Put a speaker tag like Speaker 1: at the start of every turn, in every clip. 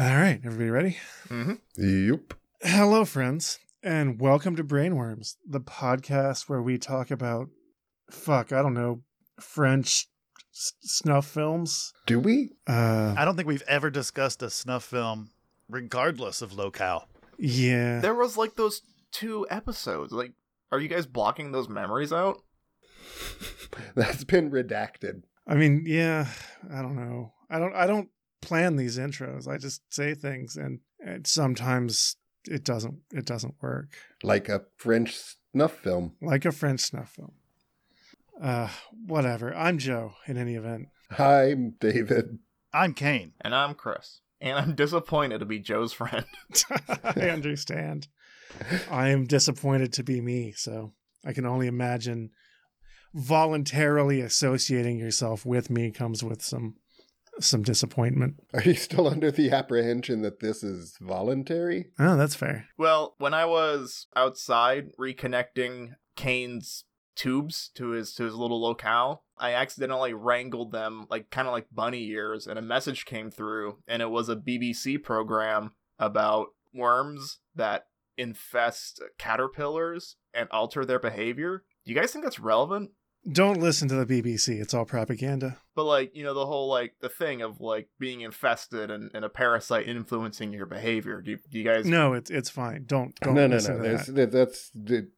Speaker 1: All right, everybody ready?
Speaker 2: Mm-hmm.
Speaker 3: Yep.
Speaker 1: Hello, friends, and welcome to Brainworms, the podcast where we talk about, fuck, I don't know, French s- snuff films.
Speaker 3: Do we?
Speaker 1: Uh,
Speaker 4: I don't think we've ever discussed a snuff film, regardless of locale.
Speaker 1: yeah.
Speaker 2: There was like those two episodes. Like, are you guys blocking those memories out?
Speaker 3: That's been redacted.
Speaker 1: I mean, yeah, I don't know. I don't. I don't plan these intros. I just say things, and, and sometimes it doesn't. It doesn't work.
Speaker 3: Like a French snuff film.
Speaker 1: Like a French snuff film. Uh, whatever. I'm Joe. In any event.
Speaker 3: Hi, I'm David.
Speaker 4: I'm Kane.
Speaker 2: And I'm Chris. And I'm disappointed to be Joe's friend.
Speaker 1: I understand. I am disappointed to be me, so I can only imagine voluntarily associating yourself with me comes with some some disappointment.
Speaker 3: Are you still under the apprehension that this is voluntary?
Speaker 1: Oh, that's fair.
Speaker 2: Well, when I was outside reconnecting Kane's tubes to his to his little locale, I accidentally wrangled them like kind of like bunny ears, and a message came through, and it was a BBC program about worms that infest caterpillars and alter their behavior. Do you guys think that's relevant?
Speaker 1: Don't listen to the BBC. It's all propaganda.
Speaker 2: But like, you know, the whole like the thing of like being infested and, and a parasite influencing your behavior. Do you, do you guys
Speaker 1: No, it's it's fine. Don't don't
Speaker 3: no, no,
Speaker 1: listen
Speaker 3: no.
Speaker 1: to
Speaker 3: There's,
Speaker 1: that.
Speaker 3: that. That's that-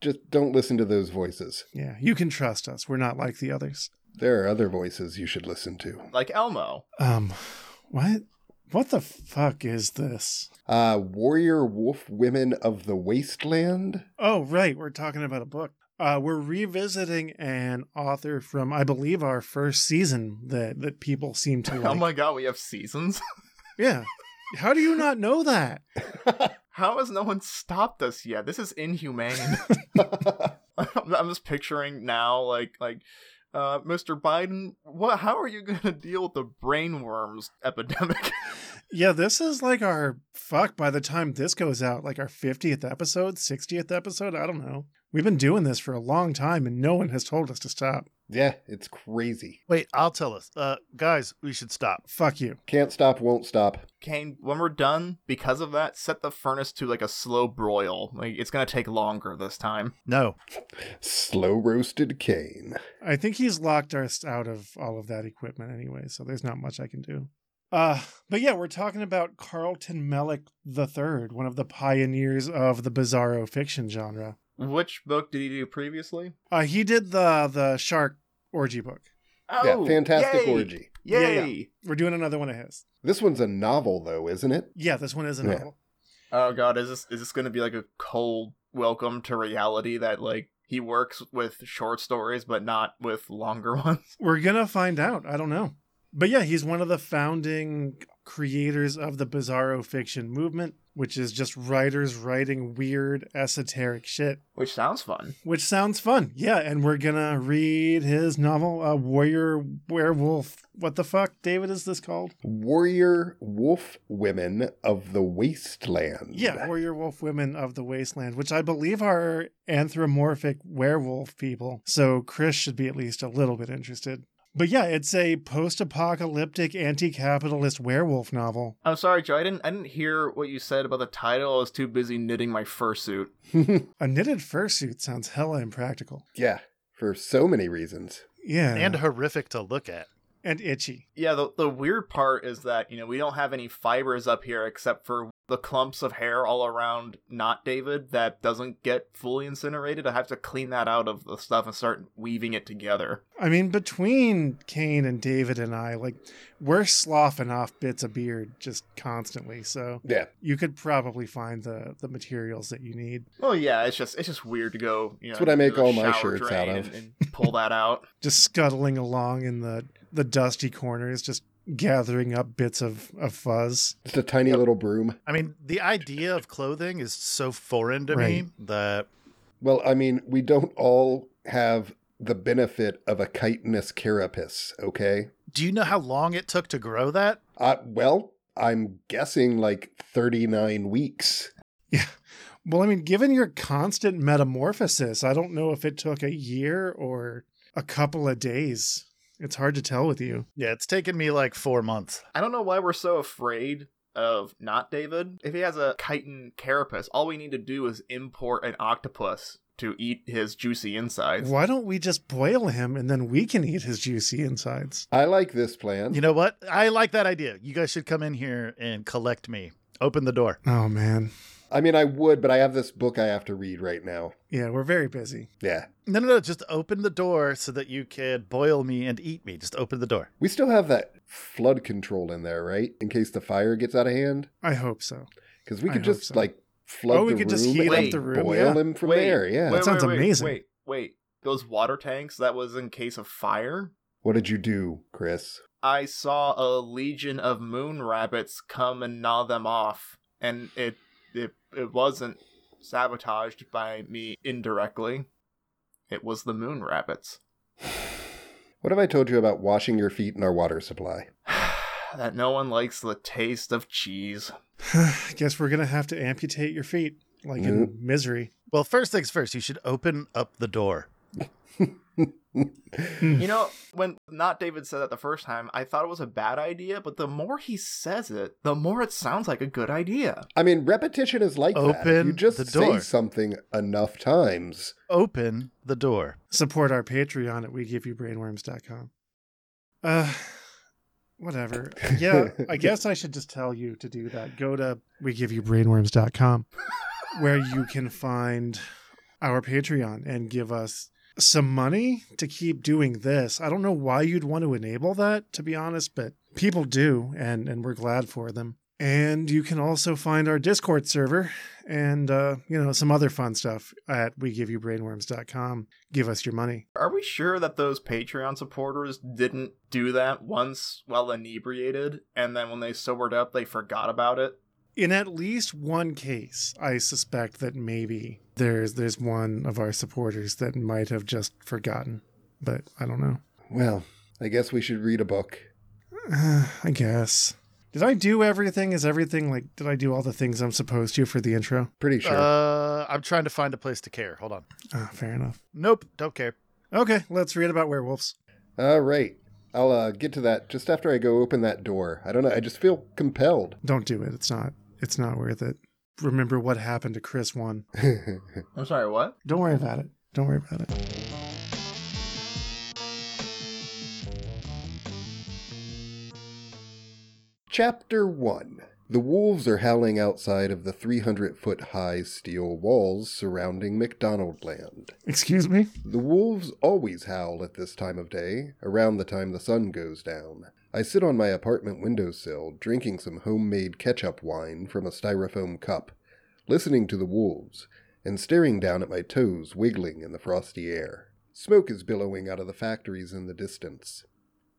Speaker 3: just don't listen to those voices.
Speaker 1: Yeah, you can trust us. We're not like the others.
Speaker 3: There are other voices you should listen to.
Speaker 2: like Elmo?
Speaker 1: Um, what? What the fuck is this?
Speaker 3: Uh, Warrior Wolf Women of the Wasteland.
Speaker 1: Oh, right. We're talking about a book. Uh, we're revisiting an author from, I believe, our first season that that people seem to like.
Speaker 2: Oh my god, we have seasons.
Speaker 1: Yeah. How do you not know that?
Speaker 2: How has no one stopped us yet? This is inhumane. I'm just picturing now, like like. Uh, Mr. Biden, what? How are you gonna deal with the brainworms epidemic?
Speaker 1: Yeah, this is like our fuck by the time this goes out, like our 50th episode, 60th episode. I don't know. We've been doing this for a long time and no one has told us to stop.
Speaker 3: yeah, it's crazy.
Speaker 4: Wait, I'll tell us. Uh, guys, we should stop.
Speaker 1: Fuck you.
Speaker 3: Can't stop, won't stop.
Speaker 2: Kane, when we're done, because of that, set the furnace to like a slow broil. Like it's gonna take longer this time.
Speaker 4: No.
Speaker 3: Slow roasted Kane.
Speaker 1: I think he's locked us out of all of that equipment anyway, so there's not much I can do. Uh, but yeah, we're talking about Carlton Mellick III, one of the pioneers of the bizarro fiction genre.
Speaker 2: Which book did he do previously?
Speaker 1: Uh, he did the the shark orgy book.
Speaker 3: Oh, yeah, fantastic
Speaker 2: yay!
Speaker 3: orgy.
Speaker 2: Yay!
Speaker 1: Yeah, We're doing another one of his.
Speaker 3: This one's a novel, though, isn't it?
Speaker 1: Yeah, this one is a
Speaker 3: Yeah.
Speaker 1: novel.
Speaker 2: Oh god, is this is this gonna be like a cold welcome to reality that like he works with short stories but not with longer ones?
Speaker 1: We're gonna find out. I don't know. But yeah, he's one of the founding creators of the bizarro fiction movement, which is just writers writing weird, esoteric shit.
Speaker 2: Which sounds fun.
Speaker 1: Which sounds fun. Yeah, and we're gonna read his novel, uh, Warrior Werewolf. What the fuck, David, is this called?
Speaker 3: Warrior Wolf Women of the Wasteland.
Speaker 1: Yeah, Warrior Wolf Women of the Wasteland, which I believe are anthropomorphic werewolf people. So Chris should be at least a little bit interested. But yeah, it's a post-apocalyptic anti-capitalist werewolf novel.
Speaker 2: I'm sorry, Joe. I didn't. I didn't hear what you said about the title. I was too busy knitting my fursuit.
Speaker 1: A knitted fursuit sounds hella impractical.
Speaker 3: yeah, for so many reasons.
Speaker 1: Yeah,
Speaker 4: And horrific to look at.
Speaker 1: and itchy.
Speaker 2: Yeah. The the weird part is that you know we don't have any fibers up here except for the clumps of hair all around. Not David that doesn't get fully incinerated. I have to clean that out of the stuff and start weaving it together.
Speaker 1: I mean, between Kane and David and I, like, we're sloughing off bits of beard just constantly. So
Speaker 3: Yeah,
Speaker 1: you could probably find the the materials that you need.
Speaker 2: Well, yeah, it's just it's just weird to go. You know,
Speaker 3: That's what I make all my shirts out of.
Speaker 2: and, and pull that out.
Speaker 1: Just scuttling along in the the dusty corners, just gathering up bits of of fuzz.
Speaker 3: just a tiny little broom.
Speaker 4: I mean, the idea of clothing is so foreign to
Speaker 1: Right.
Speaker 4: me that
Speaker 3: Well, I mean, we don't all have the benefit of a chitinous carapace, okay?
Speaker 4: do you know how long it took to grow that?
Speaker 3: Uh, well, I'm guessing like 39 weeks.
Speaker 1: Yeah. Well, I mean, given your constant metamorphosis, I don't know if it took a year or a couple of days. It's hard to tell with you.
Speaker 4: Yeah, it's taken me like four months.
Speaker 2: I don't know why we're so afraid of not David. If he has a chitin carapace, all we need to do is import an octopus to eat his juicy insides.
Speaker 1: Why don't we just boil him and then we can eat his juicy insides?
Speaker 3: I like this plan.
Speaker 4: You know what? I like that idea. You guys should come in here and collect me. Open the door.
Speaker 1: Oh man.
Speaker 3: I mean, I would, but I have this book I have to read right now.
Speaker 1: Yeah, we're very busy.
Speaker 3: Yeah.
Speaker 4: No, no, no. Just open the door so that you can boil me and eat me. Just open the door.
Speaker 3: We still have that flood control in there, right? In case the fire gets out of hand.
Speaker 1: I hope so.
Speaker 3: Because we could
Speaker 1: hope
Speaker 3: just
Speaker 1: so.
Speaker 3: like flood
Speaker 1: Oh, we
Speaker 3: the
Speaker 1: could
Speaker 3: room
Speaker 1: just heat
Speaker 2: up
Speaker 1: the room,
Speaker 3: boil
Speaker 1: yeah.
Speaker 3: him from
Speaker 2: Wait,
Speaker 3: there. Yeah.
Speaker 1: That sounds
Speaker 2: wait,
Speaker 1: amazing.
Speaker 2: Wait, wait. Those water tanks, that was in case of fire?
Speaker 3: What did you do, Chris?
Speaker 2: I saw a legion of moon rabbits come and gnaw them off, and it it it wasn't sabotaged by me indirectly. It was the moon rabbits.
Speaker 3: What have I told you about washing your feet in our water supply?
Speaker 2: that no one likes the taste of cheese.
Speaker 1: Guess we're gonna have to amputate your feet, like in mm-hmm. misery.
Speaker 4: Well, first things first, you should open up the door.
Speaker 2: You know, when not David said that the first time, I thought it was a bad idea, but the more he says it, the more it sounds like a good idea.
Speaker 3: I mean, repetition is like that. If you just
Speaker 4: the
Speaker 3: say something enough times.
Speaker 4: Open the door.
Speaker 1: Support our Patreon at WeGiveYouBrainworms.com. Uh, whatever. Yeah, I guess I should just tell you to do that. Go to WeGiveYouBrainworms.com, where you can find our Patreon and give us some money to keep doing this. I don't know why you'd want to enable that, to be honest, but people do, and and we're glad for them. And you can also find our Discord server and uh, you know some other fun stuff at WeGiveYouBrainworms.com. Give us your money.
Speaker 2: Are we sure that those Patreon supporters didn't do that once while inebriated, and then when they sobered up, they forgot about it?
Speaker 1: In at least one case, I suspect that maybe there's there's one of our supporters that might have just forgotten, but I don't know.
Speaker 3: Well, I guess we should read a book.
Speaker 1: I guess. Did I do everything? Is everything like? Did I do all the things I'm supposed to for the intro?
Speaker 3: Pretty sure.
Speaker 4: Uh, I'm trying to find a place to care. Hold on.
Speaker 1: Ah, fair enough.
Speaker 4: Nope, don't care.
Speaker 1: Okay, let's read about werewolves.
Speaker 3: All right. I'll uh, get to that just after I go open that door. I don't know. I just feel compelled.
Speaker 1: Don't do it. It's not. It's not worth it. Remember what happened to Chris one.
Speaker 2: I'm sorry, what?
Speaker 1: Don't worry about it. Don't worry about it.
Speaker 3: Chapter 1 The wolves are howling outside of the 300 foot high steel walls surrounding McDonald Land.
Speaker 1: Excuse me.
Speaker 3: The wolves always howl at this time of day, around the time the sun goes down. I sit on my apartment windowsill, drinking some homemade ketchup wine from a styrofoam cup, listening to the wolves, and staring down at my toes wiggling in the frosty air. Smoke is billowing out of the factories in the distance.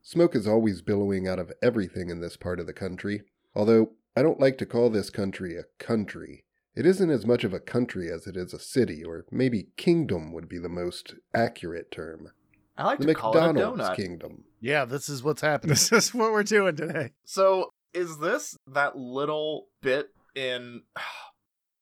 Speaker 3: Smoke is always billowing out of everything in this part of the country, although I don't like to call this country a country. It isn't as much of a country as it is a city, or maybe kingdom would be the most accurate term.
Speaker 2: I like
Speaker 3: The
Speaker 2: to call it a
Speaker 3: McDonald's
Speaker 2: donut.
Speaker 3: kingdom.
Speaker 4: Yeah, this is what's happening.
Speaker 1: This is what we're doing today.
Speaker 2: So, is this that little bit in.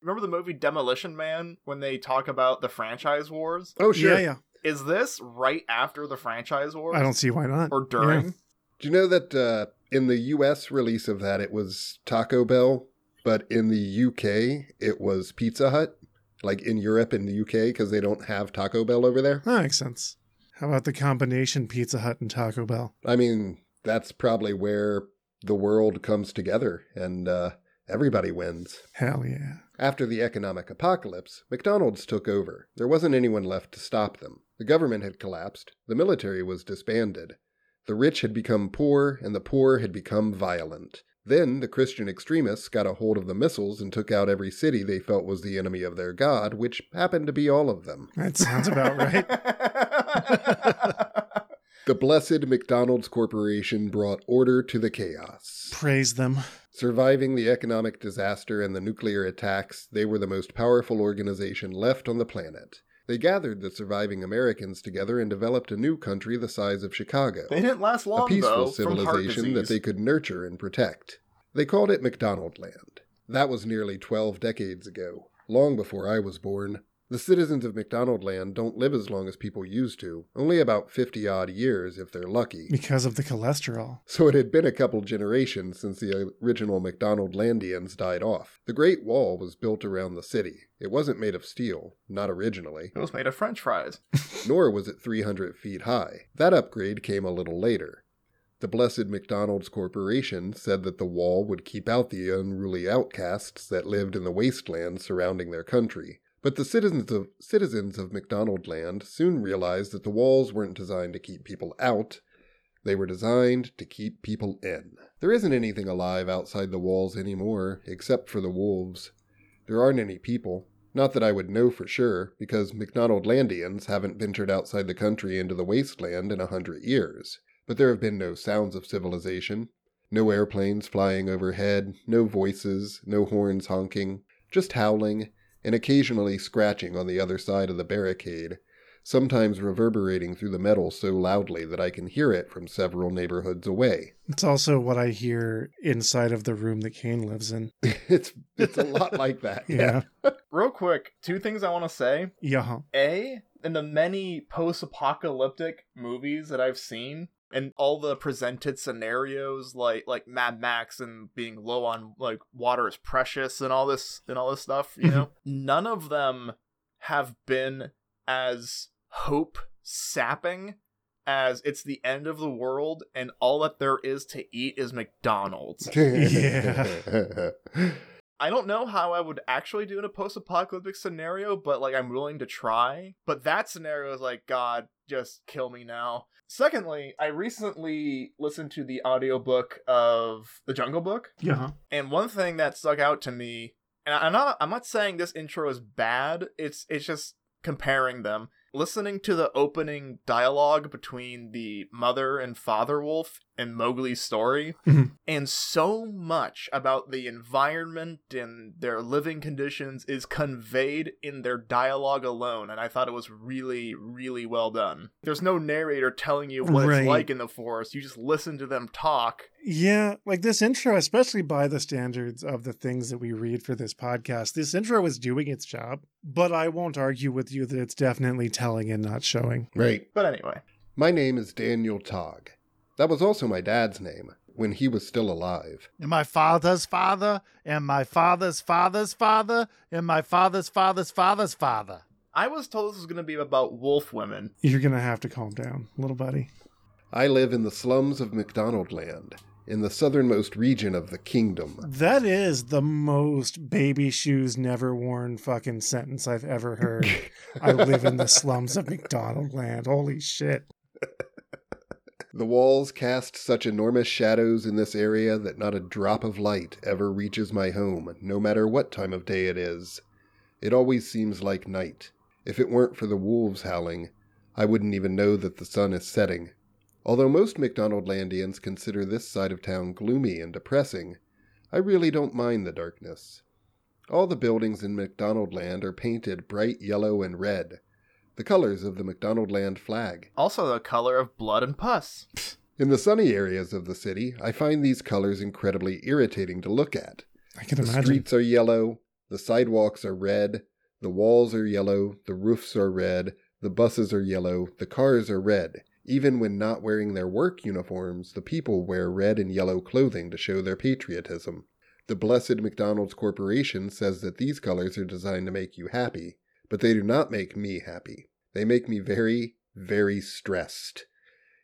Speaker 2: Remember the movie Demolition Man when they talk about the franchise wars?
Speaker 3: Oh, sure.
Speaker 1: Yeah, yeah.
Speaker 2: Is this right after the franchise wars?
Speaker 1: I don't see why not.
Speaker 2: Or during?
Speaker 1: Yeah.
Speaker 3: Do you know that uh, in the US release of that, it was Taco Bell, but in the UK, it was Pizza Hut? Like in Europe and the UK, because they don't have Taco Bell over there?
Speaker 1: That makes sense. How about the combination Pizza Hut and Taco Bell?
Speaker 3: I mean, that's probably where the world comes together and uh, everybody wins.
Speaker 1: Hell yeah.
Speaker 3: After the economic apocalypse, McDonald's took over. There wasn't anyone left to stop them. The government had collapsed, the military was disbanded. The rich had become poor, and the poor had become violent. Then the Christian extremists got a hold of the missiles and took out every city they felt was the enemy of their God, which happened to be all of them.
Speaker 1: That sounds about right.
Speaker 3: The blessed McDonald's Corporation brought order to the chaos.
Speaker 1: Praise them.
Speaker 3: Surviving the economic disaster and the nuclear attacks, they were the most powerful organization left on the planet. They gathered the surviving Americans together and developed a new country the size of Chicago.
Speaker 2: they didn't last long,
Speaker 3: a peaceful
Speaker 2: though,
Speaker 3: civilization that they could nurture and protect. They called it McDonald Land. That was nearly 12 decades ago, long before I was born. The citizens of McDonald Land don't live as long as people used to, only about 50 odd years if they're lucky.
Speaker 1: Because of the cholesterol.
Speaker 3: So it had been a couple generations since the original McDonald Landians died off. The Great Wall was built around the city. It wasn't made of steel, not originally,
Speaker 2: It was made of French fries.
Speaker 3: nor was it 300 feet high. That upgrade came a little later. The Blessed McDonald's Corporation said that the wall would keep out the unruly outcasts that lived in the wastelands surrounding their country. But the citizens of citizens of McDonald Land soon realized that the walls weren't designed to keep people out. They were designed to keep people in. There isn't anything alive outside the walls anymore, except for the wolves. There aren't any people. Not that I would know for sure, because McDonald Landians haven't ventured outside the country into the wasteland in a hundred years. But there have been no sounds of civilization. No airplanes flying overhead, no voices, no horns honking, just howling, and occasionally scratching on the other side of the barricade, sometimes reverberating through the metal so loudly that I can hear it from several neighborhoods away.
Speaker 1: It's also what I hear inside of the room that Kane lives in.
Speaker 3: it's it's a lot like that.
Speaker 1: Yeah.
Speaker 2: Real quick, two things I want to say.
Speaker 1: Yeah.
Speaker 2: A, in the many post apocalyptic movies that I've seen, and all the presented scenarios like like Mad Max and being low on like water is precious and all this and all this stuff, you know, none of them have been as hope sapping as it's the end of the world and all that there is to eat is McDonald's.
Speaker 1: Yeah.
Speaker 2: I don't know how I would actually do in a post apocalyptic scenario, but like I'm willing to try. But that scenario is like, God, just kill me now. Secondly, I recently listened to the audiobook of The Jungle Book,
Speaker 1: Yeah.
Speaker 2: and one thing that stuck out to me, and I'm not I'm not saying this intro is bad, it's it's just comparing them. Listening to the opening dialogue between the mother and father wolf in Mowgli's story,
Speaker 1: Mhm.
Speaker 2: and so much about the environment and their living conditions is conveyed in their dialogue alone, and I thought it was really, really well done. There's no narrator telling you what
Speaker 1: Right.
Speaker 2: it's like in the forest, you just listen to them talk.
Speaker 1: Yeah, like this intro, especially by the standards of the things that we read for this podcast, this intro is doing its job, but I won't argue with you that it's definitely telling and not showing.
Speaker 3: right.
Speaker 2: But anyway.
Speaker 3: My name is Daniel Togg. That was also my dad's name when he was still alive.
Speaker 4: And my father's father, and my father's father's father, and my father's father's father's father.
Speaker 2: I was told this was going to be about wolf women.
Speaker 1: You're going to have to calm down, little buddy.
Speaker 3: I live in the slums of McDonaldland, in the southernmost region of the kingdom.
Speaker 1: That is the most baby shoes never worn fucking sentence I've ever heard. I live in the slums of McDonaldland. Holy shit.
Speaker 3: The walls cast such enormous shadows in this area that not a drop of light ever reaches my home, no matter what time of day it is. It always seems like night. If it weren't for the wolves howling, I wouldn't even know that the sun is setting. Although most McDonald Landians consider this side of town gloomy and depressing, I really don't mind the darkness. All the buildings in McDonald Land are painted bright yellow and red, the colors of the McDonald Land flag.
Speaker 2: Also, the color of blood and pus.
Speaker 3: In the sunny areas of the city, I find these colors incredibly irritating to look at.
Speaker 1: I can
Speaker 3: The
Speaker 1: imagine.
Speaker 3: streets are yellow, the sidewalks are red, the walls are yellow, the roofs are red, the buses are yellow, the cars are red. Even when not wearing their work uniforms, the people wear red and yellow clothing to show their patriotism. The Blessed McDonald's Corporation says that these colors are designed to make you happy, but they do not make me happy. They make me very, very stressed.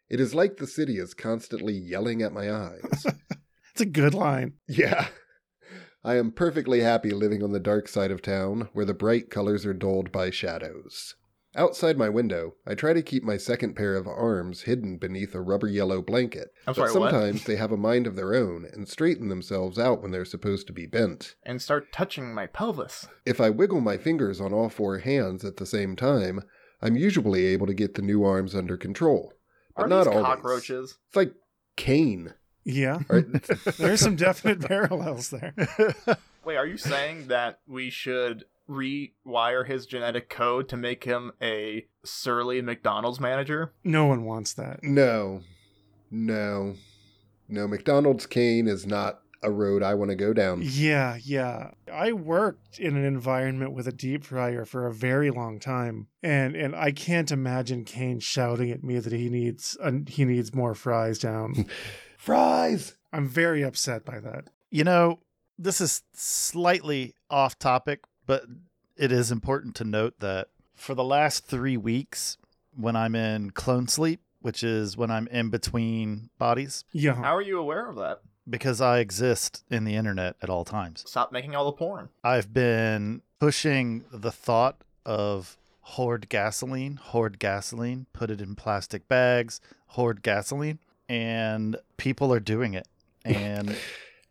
Speaker 3: It is like the city is constantly yelling at my eyes.
Speaker 1: It's a good line.
Speaker 3: Yeah. I am perfectly happy living on the dark side of town, where the bright colors are dulled by shadows. Outside my window, I try to keep my second pair of arms hidden beneath a rubber yellow blanket.
Speaker 2: I'm
Speaker 3: but
Speaker 2: sorry, what?
Speaker 3: sometimes they have a mind of their own and straighten themselves out when they're supposed to be bent.
Speaker 2: And start touching my pelvis.
Speaker 3: If I wiggle my fingers on all four hands at the same time, I'm usually able to get the new arms under control. But
Speaker 2: Are
Speaker 3: not
Speaker 2: these
Speaker 3: always.
Speaker 2: cockroaches?
Speaker 3: It's like Kane.
Speaker 1: Yeah. There's some definite parallels there.
Speaker 2: Wait, are you saying that we should rewire his genetic code to make him a surly McDonald's manager?
Speaker 1: No one wants that.
Speaker 3: No. No. No, McDonald's Kane is not a road I want to go down.
Speaker 1: Yeah, yeah. I worked in an environment with a deep fryer for a very long time, and and I can't imagine Kane shouting at me that he needs uh, he needs more fries down.
Speaker 3: Fries!
Speaker 1: I'm very upset by that.
Speaker 4: You know, this is slightly off topic, but it is important to note that for the last three weeks, when I'm in clone sleep, which is when I'm in between bodies,
Speaker 1: Yeah.
Speaker 2: How are you aware of that?
Speaker 4: Because I exist in the internet at all times,
Speaker 2: Stop making all the porn.
Speaker 4: I've been pushing the thought of hoard gasoline, hoard gasoline, put it in plastic bags, hoard gasoline, and people are doing it. And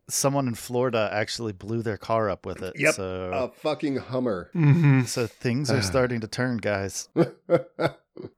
Speaker 4: someone in Florida actually blew their car up with it.
Speaker 3: Yep.
Speaker 4: So
Speaker 3: A fucking Hummer.
Speaker 1: hmm
Speaker 4: so things are starting to turn, guys.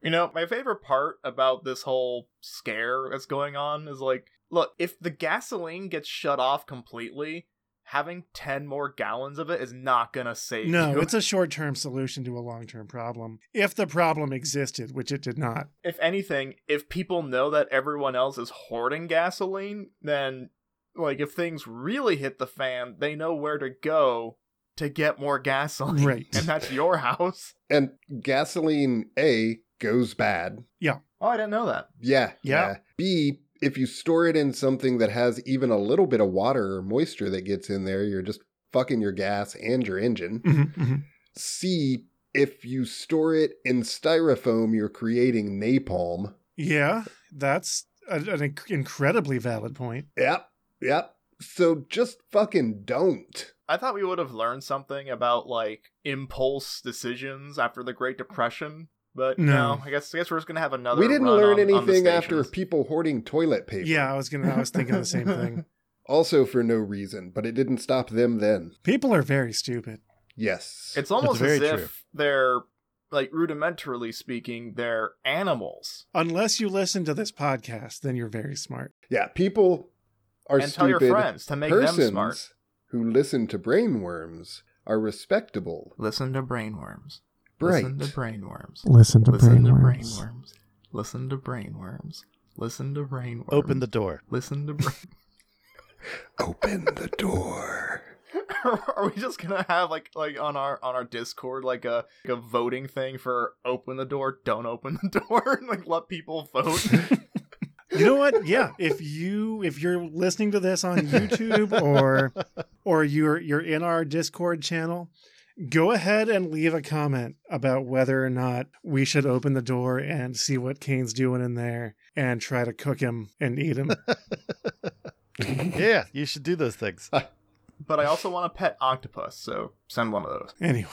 Speaker 2: You know, my favorite part about this whole scare that's going on is like, look, if the gasoline gets shut off completely, having 10 more gallons of it is not gonna save
Speaker 1: No,
Speaker 2: you.
Speaker 1: it's a short term solution to a long term problem. If the problem existed, which it did not.
Speaker 2: if anything, if people know that everyone else is hoarding gasoline, then like if things really hit the fan, they know where to go to get more gasoline.
Speaker 1: Right.
Speaker 2: And that's your house.
Speaker 3: and gasoline A goes bad. Yeah.
Speaker 2: Oh, I didn't know that.
Speaker 3: Yeah.
Speaker 4: Yeah.
Speaker 3: B, if you store it in something that has even a little bit of water or moisture that gets in there, you're just fucking your gas and your engine.
Speaker 1: Mhm, mhm.
Speaker 3: C, if you store it in styrofoam, you're creating napalm.
Speaker 1: Yeah, that's a, an inc- incredibly valid point.
Speaker 3: Yep. Yep. So just fucking don't.
Speaker 2: I thought we would have learned something about like impulse decisions after the Great Depression, but no,
Speaker 1: No.
Speaker 2: I guess I guess we're just gonna have another.
Speaker 3: we didn't
Speaker 2: run
Speaker 3: learn
Speaker 2: on- on
Speaker 3: anything after people hoarding toilet paper.
Speaker 1: Yeah, I was gonna. I was thinking the same thing.
Speaker 3: Also for no reason, but it didn't stop them then.
Speaker 1: People are very stupid.
Speaker 3: Yes.
Speaker 2: It's almost
Speaker 4: very
Speaker 2: as if
Speaker 4: true.
Speaker 2: they're like rudimentarily speaking, they're animals.
Speaker 1: Unless you listen to this podcast, then you're very smart.
Speaker 3: yeah, people are
Speaker 2: stupid. tell your friends to make them
Speaker 3: Persons
Speaker 2: smart.
Speaker 3: who listen to brainworms are respectable,
Speaker 2: Listen to brainworms.
Speaker 3: Bright.
Speaker 2: Listen to brainworms.
Speaker 1: Listen to
Speaker 2: Listen to brainworms. Listen to brainworms. Listen to brainworms.
Speaker 4: Open the door.
Speaker 2: Listen to brain.
Speaker 3: Open the door.
Speaker 2: Are we just gonna have like like on our on our Discord like a like a voting thing for open the door, don't open the door, and like let people vote?
Speaker 1: You know what? Yeah, if you if you're listening to this on YouTube or or you're you're in our Discord channel, go ahead and leave a comment about whether or not we should open the door and see what Kane's doing in there and try to cook him and eat him.
Speaker 4: yeah, you should do those things.
Speaker 2: but I also want a pet octopus, so send one of those.
Speaker 1: Anyway,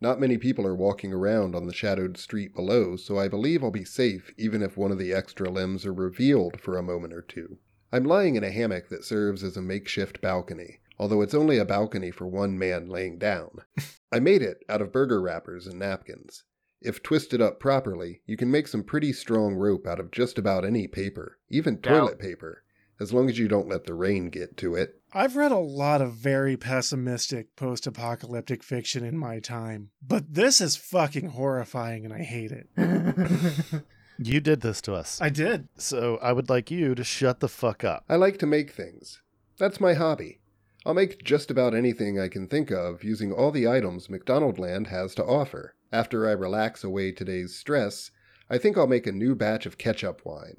Speaker 3: Not many people are walking around on the shadowed street below, so I believe I'll be safe even if one of the extra limbs are revealed for a moment or two. I'm lying in a hammock that serves as a makeshift balcony, although it's only a balcony for one man laying down. I made it out of burger wrappers and napkins. If twisted up properly, you can make some pretty strong rope out of just about any paper, even
Speaker 2: Now-
Speaker 3: toilet paper, as long as you don't let the rain get to it.
Speaker 1: I've read a lot of very pessimistic post apocalyptic fiction in my time, but this is fucking horrifying and I hate it.
Speaker 4: You did this to us.
Speaker 1: I did.
Speaker 4: So I would like you to shut the fuck up.
Speaker 3: I like to make things. That's my hobby. I'll make just about anything I can think of using all the items McDonaldland has to offer. After I relax away today's stress, I think I'll make a new batch of ketchup wine.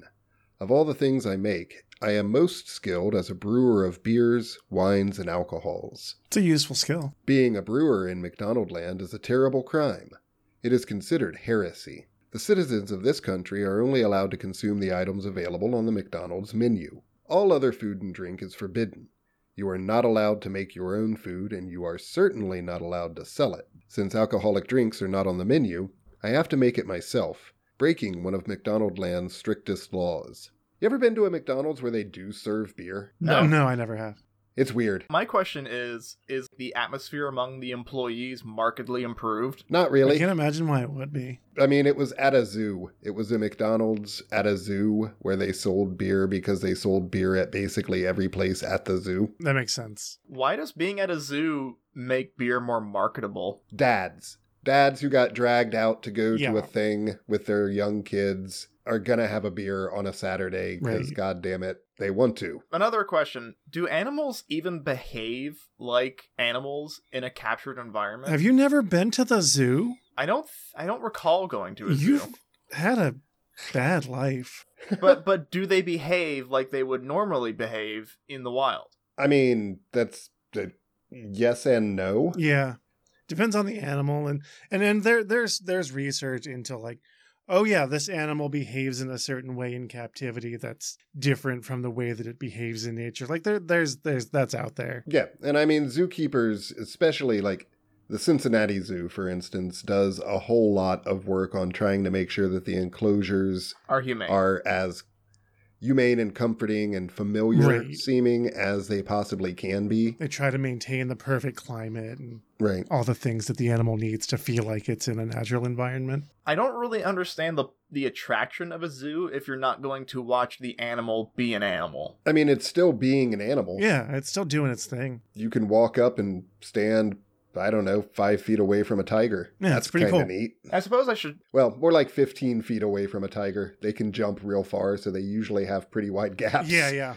Speaker 3: Of all the things I make, I am most skilled as a brewer of beers, wines, and alcohols.
Speaker 1: It's a useful skill.
Speaker 3: Being a brewer in McDonaldland is a terrible crime. It is considered heresy. The citizens of this country are only allowed to consume the items available on the McDonald's menu. All other food and drink is forbidden. You are not allowed to make your own food, and you are certainly not allowed to sell it. Since alcoholic drinks are not on the menu, I have to make it myself, breaking one of McDonaldland's strictest laws. You ever been to a McDonald's where they do serve beer?
Speaker 2: No.
Speaker 1: No, I never have.
Speaker 3: It's weird.
Speaker 2: My question is: Is the atmosphere among the employees markedly improved?
Speaker 3: Not really.
Speaker 1: I can't imagine why it would be.
Speaker 3: I mean, it was at a zoo. It was a McDonald's at a zoo where they sold beer because they sold beer at basically every place at the zoo.
Speaker 1: That makes sense.
Speaker 2: Why does being at a zoo make beer more marketable?
Speaker 3: Dads. Dads who got dragged out to go
Speaker 1: Yeah.
Speaker 3: to a thing with their young kids are gonna have a beer on a Saturday because,
Speaker 1: Right.
Speaker 3: god damn it, they want to.
Speaker 2: Another question: Do animals even behave like animals in a captured environment?
Speaker 1: Have you never been to the zoo?
Speaker 2: I don't. I don't recall going to a
Speaker 1: You've
Speaker 2: zoo.
Speaker 1: had a bad life.
Speaker 2: but but do they behave like they would normally behave in the wild?
Speaker 3: I mean, that's uh, yes and no.
Speaker 1: Yeah. Depends on the animal and and then there there's there's research into like oh yeah, this animal behaves in a certain way in captivity that's different from the way that it behaves in nature. Like there there's there's that's out there.
Speaker 3: Yeah, and I mean, zookeepers, especially like the Cincinnati Zoo, for instance, does a whole lot of work on trying to make sure that the enclosures
Speaker 2: Are humane?
Speaker 3: are as humane and comforting and familiar
Speaker 1: Right.
Speaker 3: seeming as they possibly can be.
Speaker 1: They try to maintain the perfect climate and
Speaker 3: Right.
Speaker 1: all the things that the animal needs to feel like it's in a natural environment.
Speaker 2: I don't really understand the the attraction of a zoo if you're not going to watch the animal be an animal.
Speaker 3: I mean, it's still being an animal.
Speaker 1: Yeah, it's still doing its thing.
Speaker 3: You can walk up and stand, I don't know, five feet away from a tiger.
Speaker 1: Yeah,
Speaker 3: That's
Speaker 1: it's pretty cool.
Speaker 3: neat.
Speaker 2: I suppose I should.
Speaker 3: Well, more like 15 feet away from a tiger. They can jump real far, so they usually have pretty wide gaps.
Speaker 1: Yeah, yeah.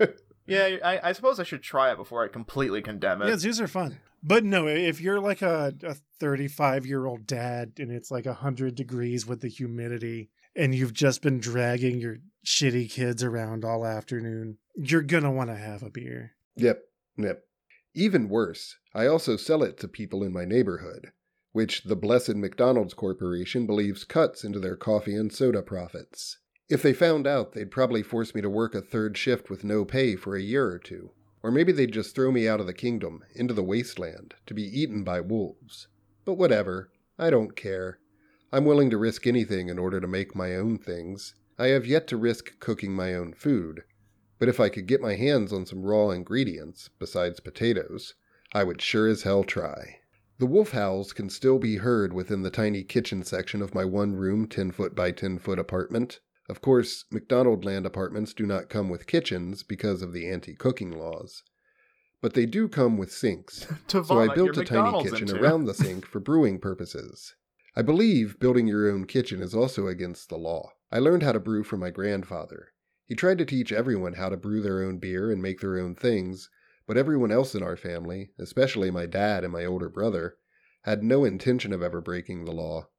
Speaker 2: Yeah, I, I suppose I should try it before I completely condemn it.
Speaker 1: Yeah, zoos are fun. But no, if you're like a, a 35 year old dad and it's like 100 degrees with the humidity and you've just been dragging your shitty kids around all afternoon, you're going to want to have a beer.
Speaker 3: Yep, yep. Even worse, I also sell it to people in my neighborhood, which the blessed McDonald's Corporation believes cuts into their coffee and soda profits. If they found out, they'd probably force me to work a third shift with no pay for a year or two. Or maybe they'd just throw me out of the kingdom, into the wasteland, to be eaten by wolves. But whatever, I don't care. I'm willing to risk anything in order to make my own things. I have yet to risk cooking my own food, but if I could get my hands on some raw ingredients, besides potatoes, I would sure as hell try. The wolf howls can still be heard within the tiny kitchen section of my one room 10 foot by 10 foot apartment. Of course, McDonald land apartments do not come with kitchens because of the anti cooking laws. But they do come with sinks, so I built a tiny kitchen around the sink for brewing purposes. I believe building your own kitchen is also against the law. I learned how to brew from my grandfather. He tried to teach everyone how to brew their own beer and make their own things, but everyone else in our family, especially my dad and my older brother, had no intention of ever breaking the law.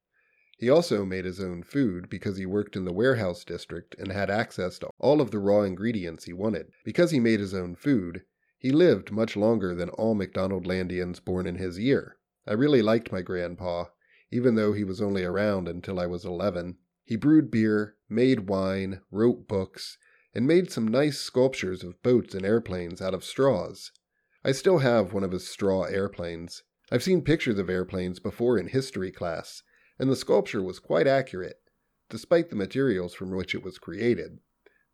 Speaker 3: He also made his own food because he worked in the warehouse district and had access to all of the raw ingredients he wanted. Because he made his own food, he lived much longer than all McDonald Landians born in his year. I really liked my grandpa, even though he was only around until I was 11. He brewed beer, made wine, wrote books, and made some nice sculptures of boats and airplanes out of straws. I still have one of his straw airplanes. I've seen pictures of airplanes before in history class, and the sculpture was quite accurate, despite the materials from which it was created,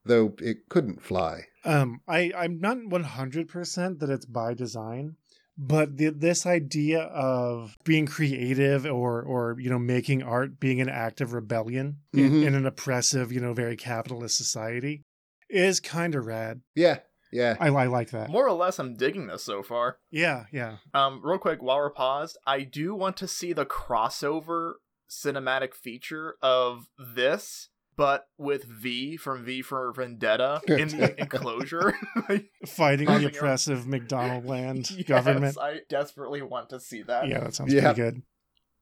Speaker 3: though it couldn't fly.
Speaker 1: Um, I, I'm not 100% that it's by design, but the, this idea of being creative or, or, you know, making art being an act of rebellion in,
Speaker 3: Mhm.
Speaker 1: in an oppressive, you know, very capitalist society is kind of rad.
Speaker 3: Yeah, yeah.
Speaker 1: I, I like that.
Speaker 2: More or less, I'm digging this so far.
Speaker 1: Yeah, yeah.
Speaker 2: Um, real quick, while we're paused, I do want to see the crossover cinematic feature of this, but with V from V for Vendetta in the enclosure.
Speaker 1: Fighting the
Speaker 2: over.
Speaker 1: oppressive McDonald land
Speaker 2: Yes,
Speaker 1: government.
Speaker 2: I desperately want to see that.
Speaker 1: Yeah, that sounds
Speaker 3: Yeah.
Speaker 1: pretty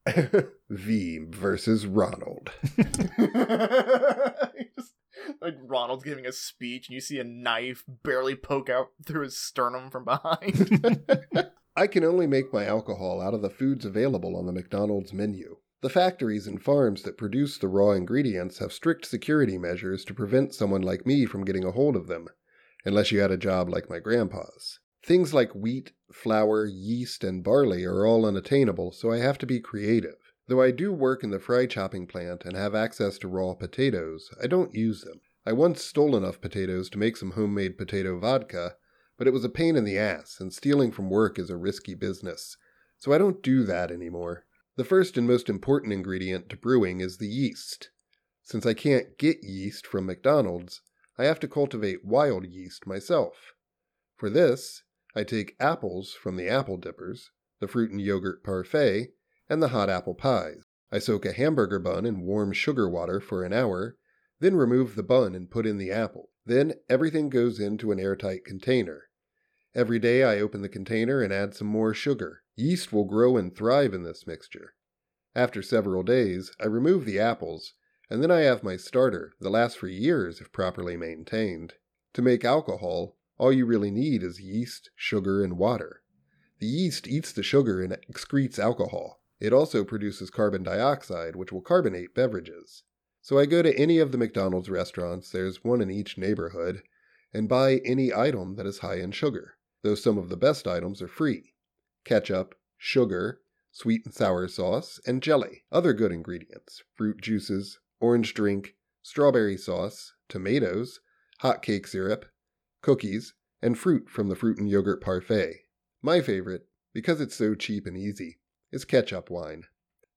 Speaker 1: good.
Speaker 3: v versus Ronald.
Speaker 2: Just, like Ronald's giving a speech, and you see a knife barely poke out through his sternum from behind.
Speaker 3: I can only make my alcohol out of the foods available on the McDonald's menu. The factories and farms that produce the raw ingredients have strict security measures to prevent someone like me from getting a hold of them, unless you had a job like my grandpa's. Things like wheat, flour, yeast, and barley are all unattainable, so I have to be creative. Though I do work in the fry chopping plant and have access to raw potatoes, I don't use them. I once stole enough potatoes to make some homemade potato vodka, but it was a pain in the ass, and stealing from work is a risky business, so I don't do that anymore. The first and most important ingredient to brewing is the yeast. Since I can't get yeast from McDonald's, I have to cultivate wild yeast myself. For this, I take apples from the apple dippers, the fruit and yogurt parfait, and the hot apple pies. I soak a hamburger bun in warm sugar water for an hour, Then remove the bun and put in the apple. Then everything goes into an airtight container. Every day I open the container and add some more sugar. Yeast will grow and thrive in this mixture. After several days, I remove the apples, and then I have my starter that lasts for years if properly maintained. To make alcohol, all you really need is yeast, sugar, and water. The yeast eats the sugar and excretes alcohol. It also produces carbon dioxide, which will carbonate beverages. So I go to any of the McDonald's restaurants, there's one in each neighborhood, and buy any item that is high in sugar, though some of the best items are free ketchup, sugar, sweet and sour sauce, and jelly. Other good ingredients fruit juices, orange drink, strawberry sauce, tomatoes, hot cake syrup, cookies, and fruit from the fruit and yogurt parfait. My favorite, because it's so cheap and easy, is ketchup wine.